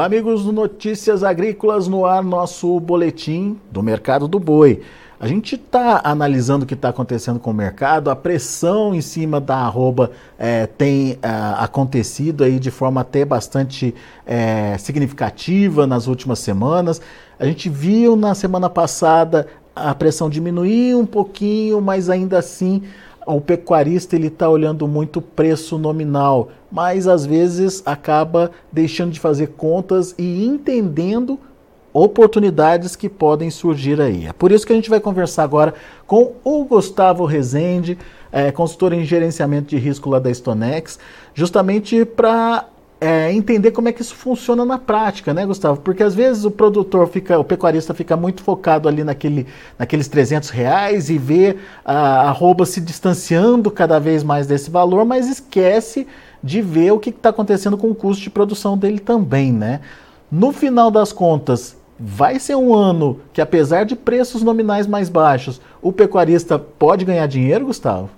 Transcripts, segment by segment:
Olá, amigos do Notícias Agrícolas no ar, nosso boletim do mercado do boi. A gente está analisando o que está acontecendo com o mercado, a pressão em cima da arroba é, tem é, acontecido aí de forma até bastante é, significativa nas últimas semanas. A gente viu na semana passada a pressão diminuir um pouquinho, mas ainda assim o pecuarista ele está olhando muito preço nominal, mas às vezes acaba deixando de fazer contas e entendendo oportunidades que podem surgir aí. É por isso que a gente vai conversar agora com o Gustavo Rezende, é, consultor em gerenciamento de risco lá da Stonex, justamente para é, entender como é que isso funciona na prática, né, Gustavo? Porque às vezes o produtor fica, o pecuarista fica muito focado ali naquele, naqueles 300 reais e vê a arroba se distanciando cada vez mais desse valor, mas esquece de ver o que está acontecendo com o custo de produção dele também, né? No final das contas, vai ser um ano que, apesar de preços nominais mais baixos, o pecuarista pode ganhar dinheiro, Gustavo?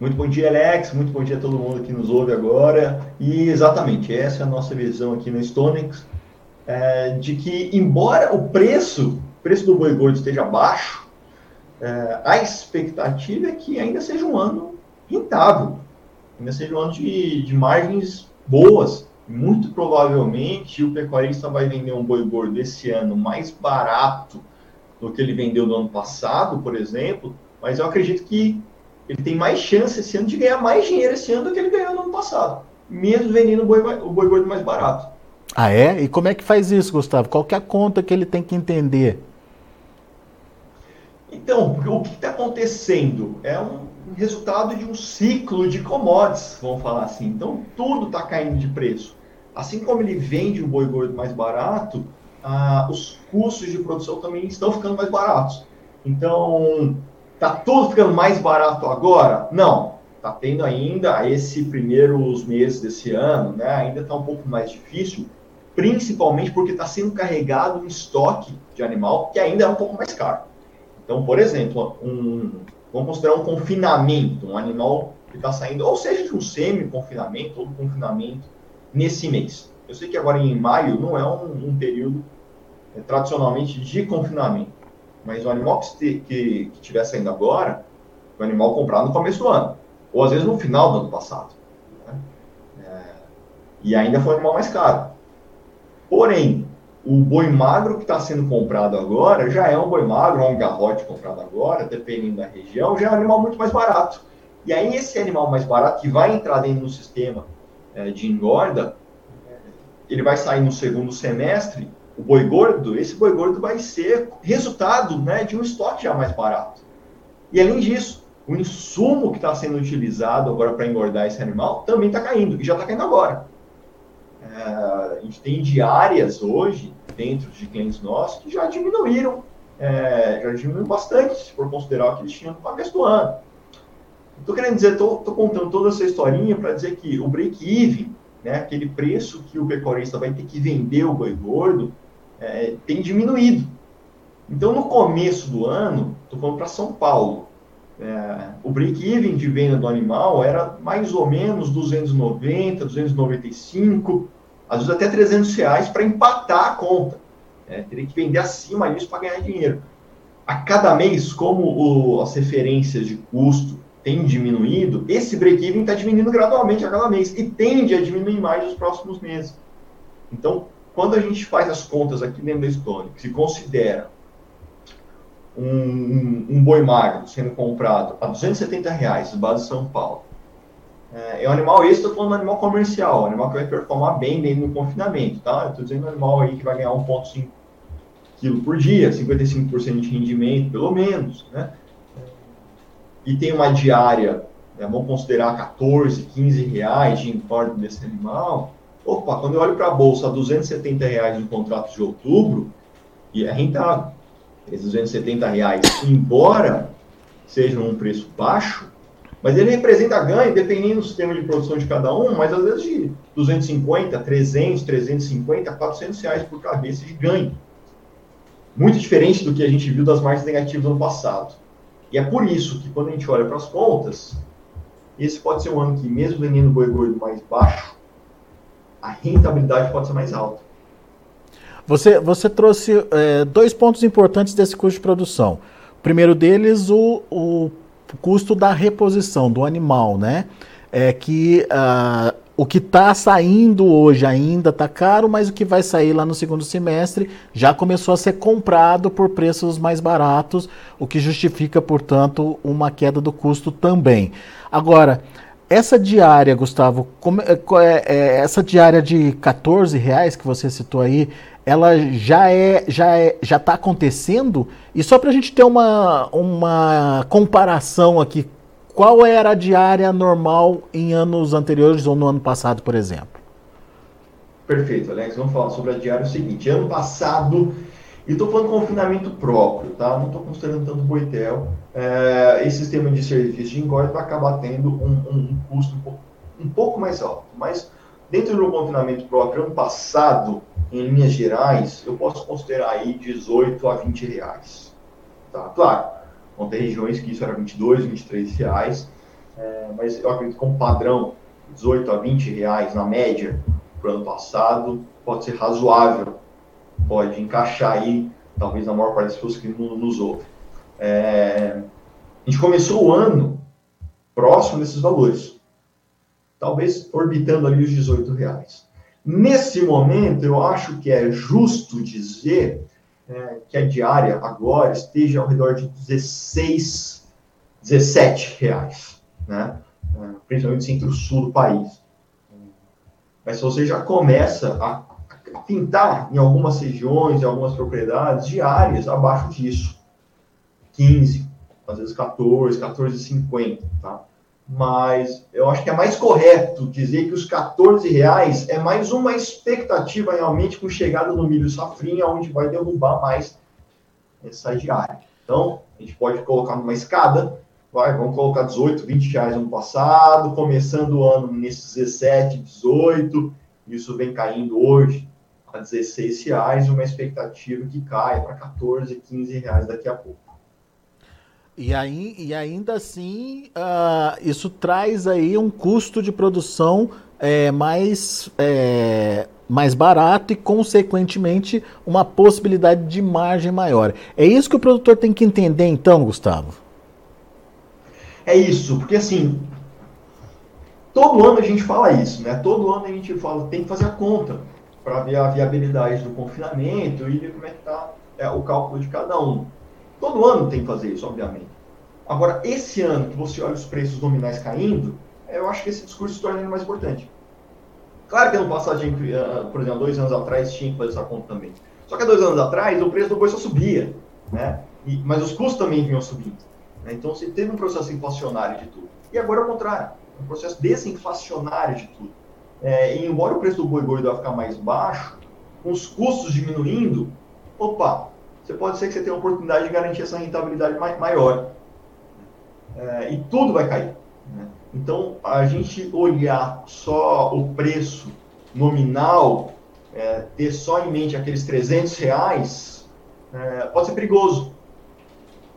Muito bom dia, Alex. Muito bom dia a todo mundo que nos ouve agora. E exatamente, essa é a nossa visão aqui no Stonex, é, de que, embora o preço, o preço do boi gordo esteja baixo, é, a expectativa é que ainda seja um ano rentável, ainda seja um ano de, de margens boas. Muito provavelmente o pecuarista vai vender um boi gordo esse ano mais barato do que ele vendeu no ano passado, por exemplo, mas eu acredito que ele tem mais chance esse ano de ganhar mais dinheiro esse ano do que ele ganhou no ano passado, mesmo vendendo o boi, o boi gordo mais barato. Ah, é? E como é que faz isso, Gustavo? Qual que é a conta que ele tem que entender? Então, o que está acontecendo é um resultado de um ciclo de commodities, vamos falar assim. Então, tudo está caindo de preço. Assim como ele vende o boi gordo mais barato, ah, os custos de produção também estão ficando mais baratos. Então, Tá tudo ficando mais barato agora? Não. Tá tendo ainda esses primeiros meses desse ano, né? Ainda está um pouco mais difícil, principalmente porque está sendo carregado um estoque de animal que ainda é um pouco mais caro. Então, por exemplo, um, vamos considerar um confinamento, um animal que está saindo, ou seja, de um semi-confinamento ou confinamento nesse mês. Eu sei que agora em maio não é um, um período é, tradicionalmente de confinamento, mas o animal que, que, que estiver saindo agora, o animal comprado no começo do ano, ou às vezes no final do ano passado. Né? É, e ainda foi um animal mais caro. Porém, o boi magro que está sendo comprado agora já é um boi magro, ou um garrote comprado agora, dependendo da região, já é um animal muito mais barato. E aí esse animal mais barato que vai entrar dentro do sistema é, de engorda, é, ele vai sair no segundo semestre o boi gordo, esse boi gordo vai ser resultado né, de um estoque já mais barato. E além disso, o insumo que está sendo utilizado agora para engordar esse animal também está caindo, e já está caindo agora. É, a gente tem diárias hoje, dentro de clientes nossos, que já diminuíram, é, já diminuíram bastante, se for considerar o que eles tinham no começo do ano. Estou querendo dizer, estou contando toda essa historinha para dizer que o break-even, né, aquele preço que o pecuarista vai ter que vender o boi gordo, é, tem diminuído. Então, no começo do ano, estou falando para São Paulo, é, o break-even de venda do animal era mais ou menos 290, 295, às vezes até 300 reais para empatar a conta. É, teria que vender acima disso para ganhar dinheiro. A cada mês, como o, as referências de custo têm diminuído, esse break-even está diminuindo gradualmente a cada mês e tende a diminuir mais nos próximos meses. Então, quando a gente faz as contas aqui dentro da Stone, que se considera um, um, um, boi magro sendo comprado a 270 reais, base de São Paulo, é, é um animal, esse estou falando um animal comercial, um animal que vai performar bem dentro do confinamento, tá? Eu estou dizendo um animal aí que vai ganhar 1,5 kg por dia, 55% de rendimento, pelo menos, né? E tem uma diária, né, vamos considerar 14, 15 reais de importe desse animal, Opa, quando eu olho para a bolsa a 270 reais no contrato de outubro, e é rentável. Esses 270 reais, embora seja um preço baixo, mas ele representa ganho, dependendo do sistema de produção de cada um, mas às vezes de 250, 300, 350, 400 reais por cabeça de ganho. Muito diferente do que a gente viu das margens negativas no passado. E é por isso que quando a gente olha para as contas, esse pode ser um ano que, mesmo vendendo boi gordo mais baixo, a rentabilidade pode ser mais alta. Você, você trouxe é, dois pontos importantes desse custo de produção. O primeiro deles, o, o custo da reposição do animal, né? É que uh, o que está saindo hoje ainda está caro, mas o que vai sair lá no segundo semestre já começou a ser comprado por preços mais baratos, o que justifica, portanto, uma queda do custo também. Agora, essa diária, Gustavo, como, é, é, é essa diária de 14 reais que você citou aí, ela já é já é já está acontecendo? E só para a gente ter uma, uma comparação aqui qual era a diária normal em anos anteriores ou no ano passado por exemplo? Perfeito Alex. Vamos falar sobre a diária o seguinte. Ano passado e estou falando confinamento próprio tá não estou considerando tanto boitel é, esse sistema de serviço de engorda vai acabar tendo um, um, um custo um pouco, um pouco mais alto mas dentro do confinamento próprio ano passado em linhas gerais, eu posso considerar aí 18 a 20 reais. Tá? Claro, vão ter regiões que isso era 22, 23 reais, é, mas eu acredito que como padrão, 18 a 20 reais na média para o ano passado pode ser razoável, pode encaixar aí, talvez na maior parte das pessoas que nos ouvem. É, a gente começou o ano próximo desses valores, talvez orbitando ali os 18 reais. Nesse momento, eu acho que é justo dizer é, que a diária agora esteja ao redor de 16, 17 reais, né? É, principalmente centro-sul do país. Mas se você já começa a pintar em algumas regiões, em algumas propriedades, diárias abaixo disso, 15, às vezes 14, 14,50, tá? mas eu acho que é mais correto dizer que os 14 reais é mais uma expectativa realmente com chegada no milho safrinha, onde vai derrubar mais essa diária. Então, a gente pode colocar numa escada, vai, vamos colocar 18, 20 reais no passado, começando o ano nesses 17, 18, isso vem caindo hoje a 16 reais, uma expectativa que caia para 14, 15 reais daqui a pouco. E, aí, e ainda assim, uh, isso traz aí um custo de produção é, mais, é, mais barato e, consequentemente, uma possibilidade de margem maior. É isso que o produtor tem que entender, então, Gustavo? É isso, porque assim, todo ano a gente fala isso, né? Todo ano a gente fala, tem que fazer a conta para ver a viabilidade do confinamento e ver como é que está é, o cálculo de cada um. Todo ano tem que fazer isso, obviamente. Agora, esse ano que você olha os preços nominais caindo, eu acho que esse discurso se torna mais importante. Claro que ano passado, ah, por exemplo, dois anos atrás, tinha que fazer essa conta também. Só que há dois anos atrás, o preço do boi só subia, né? E, mas os custos também vinham subindo. Né? Então, você teve um processo inflacionário de tudo. E agora é o contrário, um processo desinflacionário de tudo. É, embora o preço do boi gordo vai ficar mais baixo, com os custos diminuindo, opa, você pode ser que você tenha a oportunidade de garantir essa rentabilidade maior. É, e tudo vai cair. Né? Então, a gente olhar só o preço nominal, é, ter só em mente aqueles 300 reais, é, pode ser perigoso.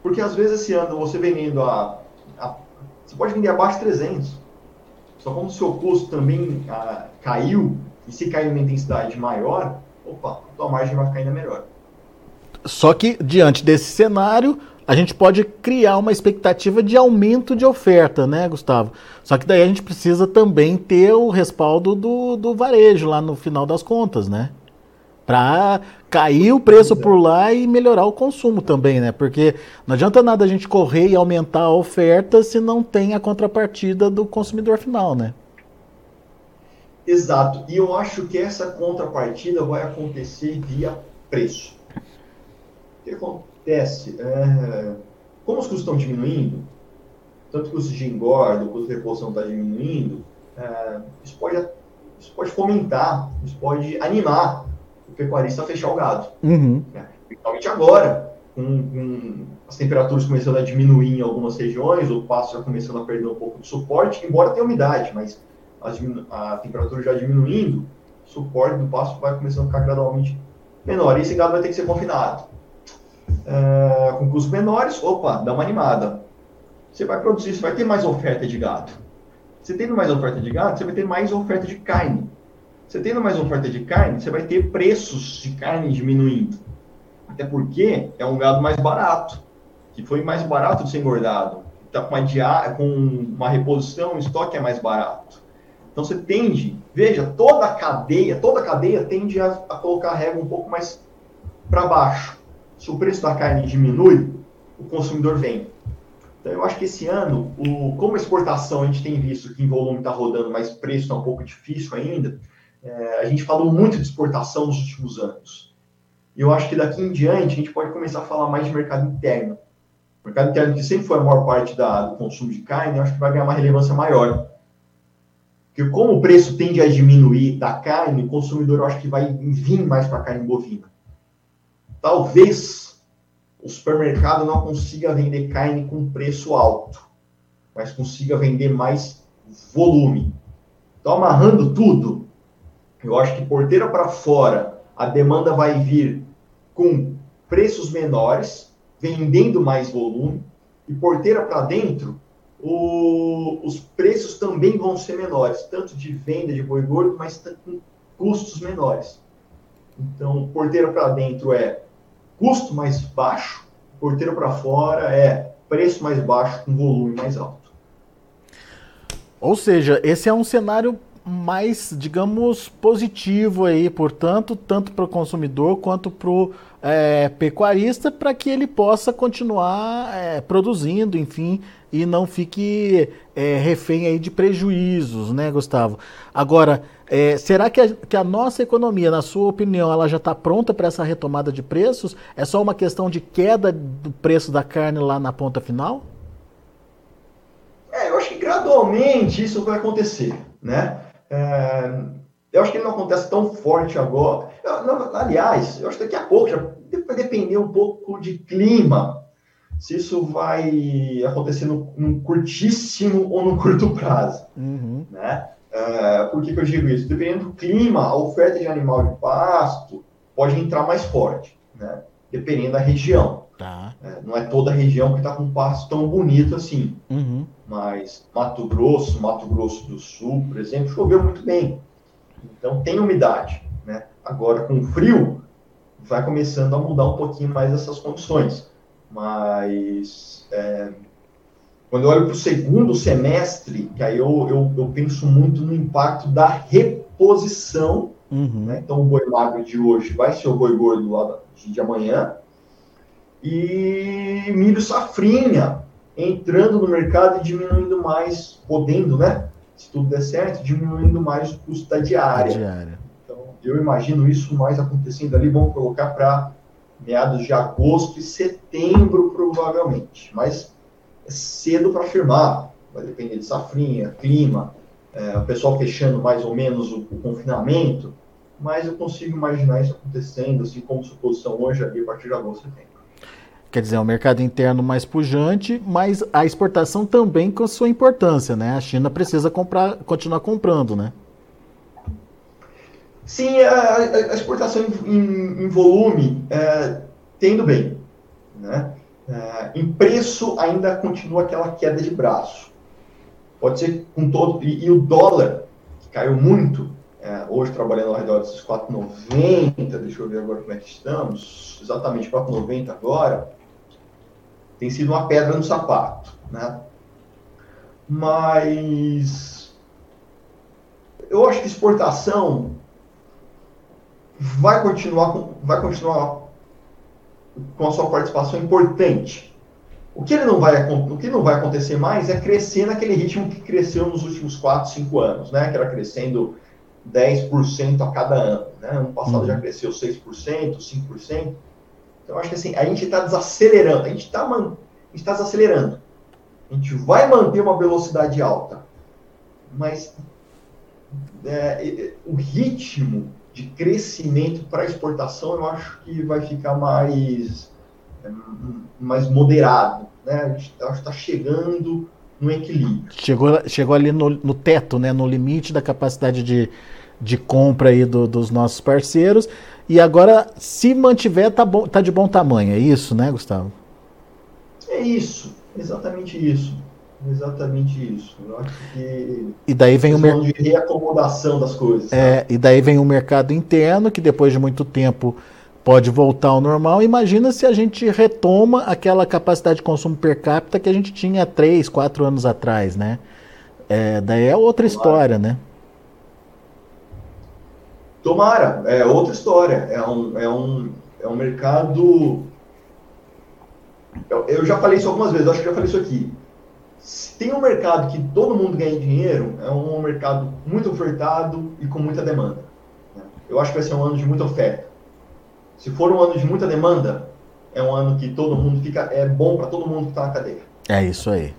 Porque às vezes esse ano você vendendo a, a Você pode vender abaixo de 300. Só como o seu custo também a, caiu, e se cair uma intensidade maior, opa, tua margem vai ficar ainda melhor. Só que, diante desse cenário, a gente pode criar uma expectativa de aumento de oferta, né, Gustavo? Só que daí a gente precisa também ter o respaldo do, do varejo lá no final das contas, né? Para cair o preço por lá e melhorar o consumo também, né? Porque não adianta nada a gente correr e aumentar a oferta se não tem a contrapartida do consumidor final, né? Exato. E eu acho que essa contrapartida vai acontecer via preço. O que acontece? É, como os custos estão diminuindo, tanto o custo de engorda, o custo de reposição está diminuindo, é, isso, pode, isso pode fomentar, isso pode animar o pecuarista a fechar o gado. Uhum. Né? Principalmente agora, com, com, as temperaturas começando a diminuir em algumas regiões, o pasto já começando a perder um pouco de suporte, embora tenha umidade, mas a, a temperatura já diminuindo, o suporte do pasto vai começando a ficar gradualmente menor. E esse gado vai ter que ser confinado uh, com custos menores, opa, dá uma animada. Você vai produzir, você vai ter mais oferta de gado. Você tendo mais oferta de gado, você vai ter mais oferta de carne. Você tendo mais oferta de carne, você vai ter preços de carne diminuindo. Até porque é um gado mais barato, que foi mais barato de ser engordado. Está com, com uma reposição, o estoque é mais barato. Então você tende, veja, toda a cadeia, toda a cadeia tende a, a colocar a régua um pouco mais para baixo. Se o preço da carne diminui, o consumidor vem. Então eu acho que esse ano, o, como exportação a gente tem visto que em volume está rodando, mas preço está um pouco difícil ainda, é, a gente falou muito de exportação nos últimos anos. E eu acho que daqui em diante a gente pode começar a falar mais de mercado interno. O mercado interno, que sempre foi a maior parte da, do consumo de carne, eu acho que vai ganhar uma relevância maior. Porque como o preço tende a diminuir da carne, o consumidor eu acho que vai vir mais para a carne bovina. Talvez o supermercado não consiga vender carne com preço alto, mas consiga vender mais volume. Então, amarrando tudo, eu acho que porteira para fora, a demanda vai vir com preços menores, vendendo mais volume, e porteira para dentro, o, os preços também vão ser menores, tanto de venda de boi gordo, mas com custos menores. Então, porteira para dentro é custo mais baixo, porteira para fora é preço mais baixo com volume mais alto. Ou seja, esse é um cenário mais, digamos, positivo aí, portanto, tanto para o consumidor quanto para o é, pecuarista, para que ele possa continuar é, produzindo, enfim, e não fique é, refém aí de prejuízos, né, Gustavo? Agora, é, será que a, que a, nossa economia, na sua opinião, ela já está pronta para essa retomada de preços? É só uma questão de queda do preço da carne lá na ponta final? É, eu acho que gradualmente isso vai acontecer, né? É, eu acho que ele não acontece tão forte agora. Não, aliás, eu acho que daqui a pouco já vai depender um pouco de clima, se isso vai acontecer no, num curtíssimo ou no curto prazo. Uhum. Né? É, por que, que eu digo isso? Dependendo do clima, a oferta de animal de pasto pode entrar mais forte, né? dependendo da região. Tá. É, não é toda região que está com pasto tão bonito assim. Uhum. Mas Mato Grosso, Mato Grosso do Sul, por exemplo, choveu muito bem. Então tem umidade. Né? Agora, com frio, vai começando a mudar um pouquinho mais essas condições. Mas é, quando eu olho para o segundo semestre, que aí eu, eu, eu, penso muito no impacto da reposição. Uhum. Né? Então, o boi magro de hoje vai ser o boi gordo lá de amanhã e milho safrinha entrando no mercado e diminuindo mais, podendo, né? Se tudo der certo, diminuindo mais o custo da diária. diária. Então, eu imagino isso mais acontecendo ali, vamos colocar para meados de agosto e setembro, provavelmente. Mas é cedo para afirmar, vai depender de safrinha, clima, é, o pessoal fechando mais ou menos o, o confinamento, mas eu consigo imaginar isso acontecendo, assim como suposição hoje, ali, a partir de agosto e setembro. Quer dizer, é um mercado interno mais pujante, mas a exportação também com sua importância, né? A China precisa comprar, continuar comprando, né? Sim, a, a exportação em, em volume é, tendo bem, né? É, em preço ainda continua aquela queda de braço. Pode ser com todo e, e o dólar que caiu muito, é, hoje trabalhando ao redor desses 4,90, deixa eu ver agora como é que estamos, exatamente 4,90 agora tem sido uma pedra no sapato, né? Mas eu acho que exportação vai continuar com, vai continuar com a sua participação importante. O que ele não vai o que não vai acontecer mais é crescer naquele ritmo que cresceu nos últimos 4, 5 anos, né? Que era crescendo 10% a cada ano, né? Ano passado uhum. já cresceu 6%, 5%. Então, acho que assim, a gente está desacelerando, a gente está tá desacelerando. A gente vai manter uma velocidade alta, mas é, o ritmo de crescimento para exportação eu acho que vai ficar mais, é, mais moderado. Né? A gente está chegando no equilíbrio. Chegou, chegou ali no, no teto, né? no limite da capacidade de, de compra aí do, dos nossos parceiros. E agora, se mantiver, tá, bom, tá de bom tamanho. É isso, né, Gustavo? É isso, exatamente isso. Exatamente isso. Eu acho que e daí vem o mercado de reacomodação das coisas. É, e daí vem o mercado interno que depois de muito tempo pode voltar ao normal. Imagina se a gente retoma aquela capacidade de consumo per capita que a gente tinha três, quatro anos atrás, né? É, daí é outra história, né? Tomara, é outra história. É um, é um, é um mercado. Eu, eu já falei isso algumas vezes, acho que já falei isso aqui. Se tem um mercado que todo mundo ganha dinheiro, é um mercado muito ofertado e com muita demanda. Eu acho que vai ser um ano de muita oferta. Se for um ano de muita demanda, é um ano que todo mundo fica. É bom para todo mundo que está na cadeia. É isso aí.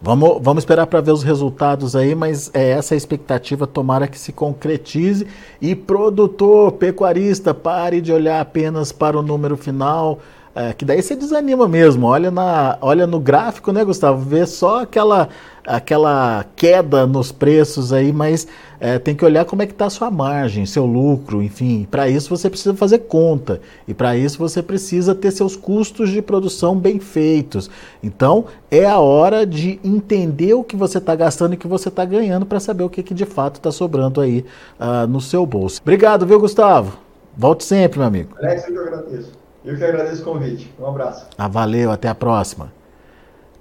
Vamos, vamos esperar para ver os resultados aí, mas é essa a expectativa, tomara que se concretize. E produtor, pecuarista, pare de olhar apenas para o número final, é, que daí você desanima mesmo. Olha, na, olha no gráfico, né, Gustavo? Vê só aquela, aquela queda nos preços aí, mas é, tem que olhar como é que está a sua margem, seu lucro, enfim. Para isso você precisa fazer conta. E para isso você precisa ter seus custos de produção bem feitos. Então é a hora de entender o que você está gastando e o que você está ganhando para saber o que, que de fato está sobrando aí uh, no seu bolso. Obrigado, viu, Gustavo? Volte sempre, meu amigo. Alex, eu agradeço. Eu que agradeço o convite. Um abraço. Ah, valeu, até a próxima.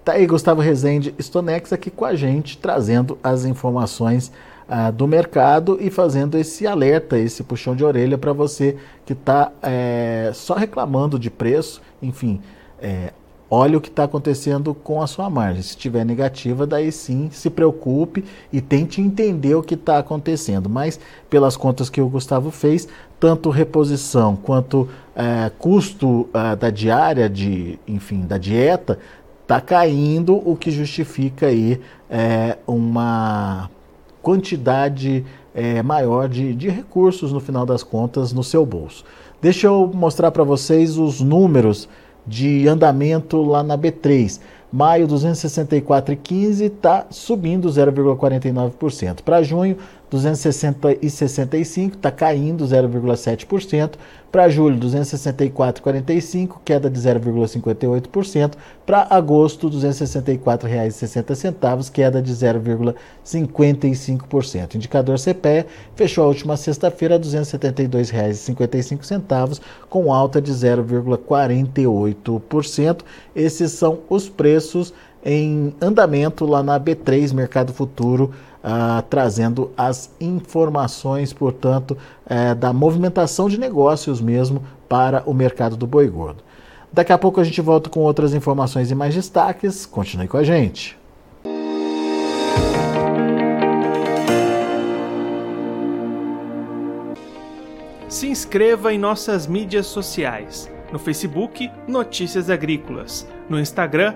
Tá aí Gustavo Rezende Stonex aqui com a gente, trazendo as informações ah, do mercado e fazendo esse alerta, esse puxão de orelha para você que está é, só reclamando de preço, enfim, é, olhe o que está acontecendo com a sua margem. Se estiver negativa, daí sim se preocupe e tente entender o que está acontecendo. Mas pelas contas que o Gustavo fez, tanto reposição quanto é, custo é, da diária, de, enfim, da dieta, está caindo, o que justifica aí é, uma quantidade é, maior de, de recursos no final das contas no seu bolso. Deixa eu mostrar para vocês os números de andamento lá na B3. Maio 264,15 está subindo 0,49%. Para junho 260,65 está caindo 0,7%. Para julho, 264,45, queda de 0,58%. Para agosto, R$ 264,60, queda de 0,55%. Indicador CPE fechou a última sexta-feira a R$ 272,55, com alta de 0,48%. Esses são os preços em andamento lá na B3 Mercado Futuro uh, trazendo as informações, portanto, uh, da movimentação de negócios mesmo para o mercado do boi gordo. Daqui a pouco a gente volta com outras informações e mais destaques. Continue com a gente. Se inscreva em nossas mídias sociais. No Facebook, Notícias Agrícolas. No Instagram,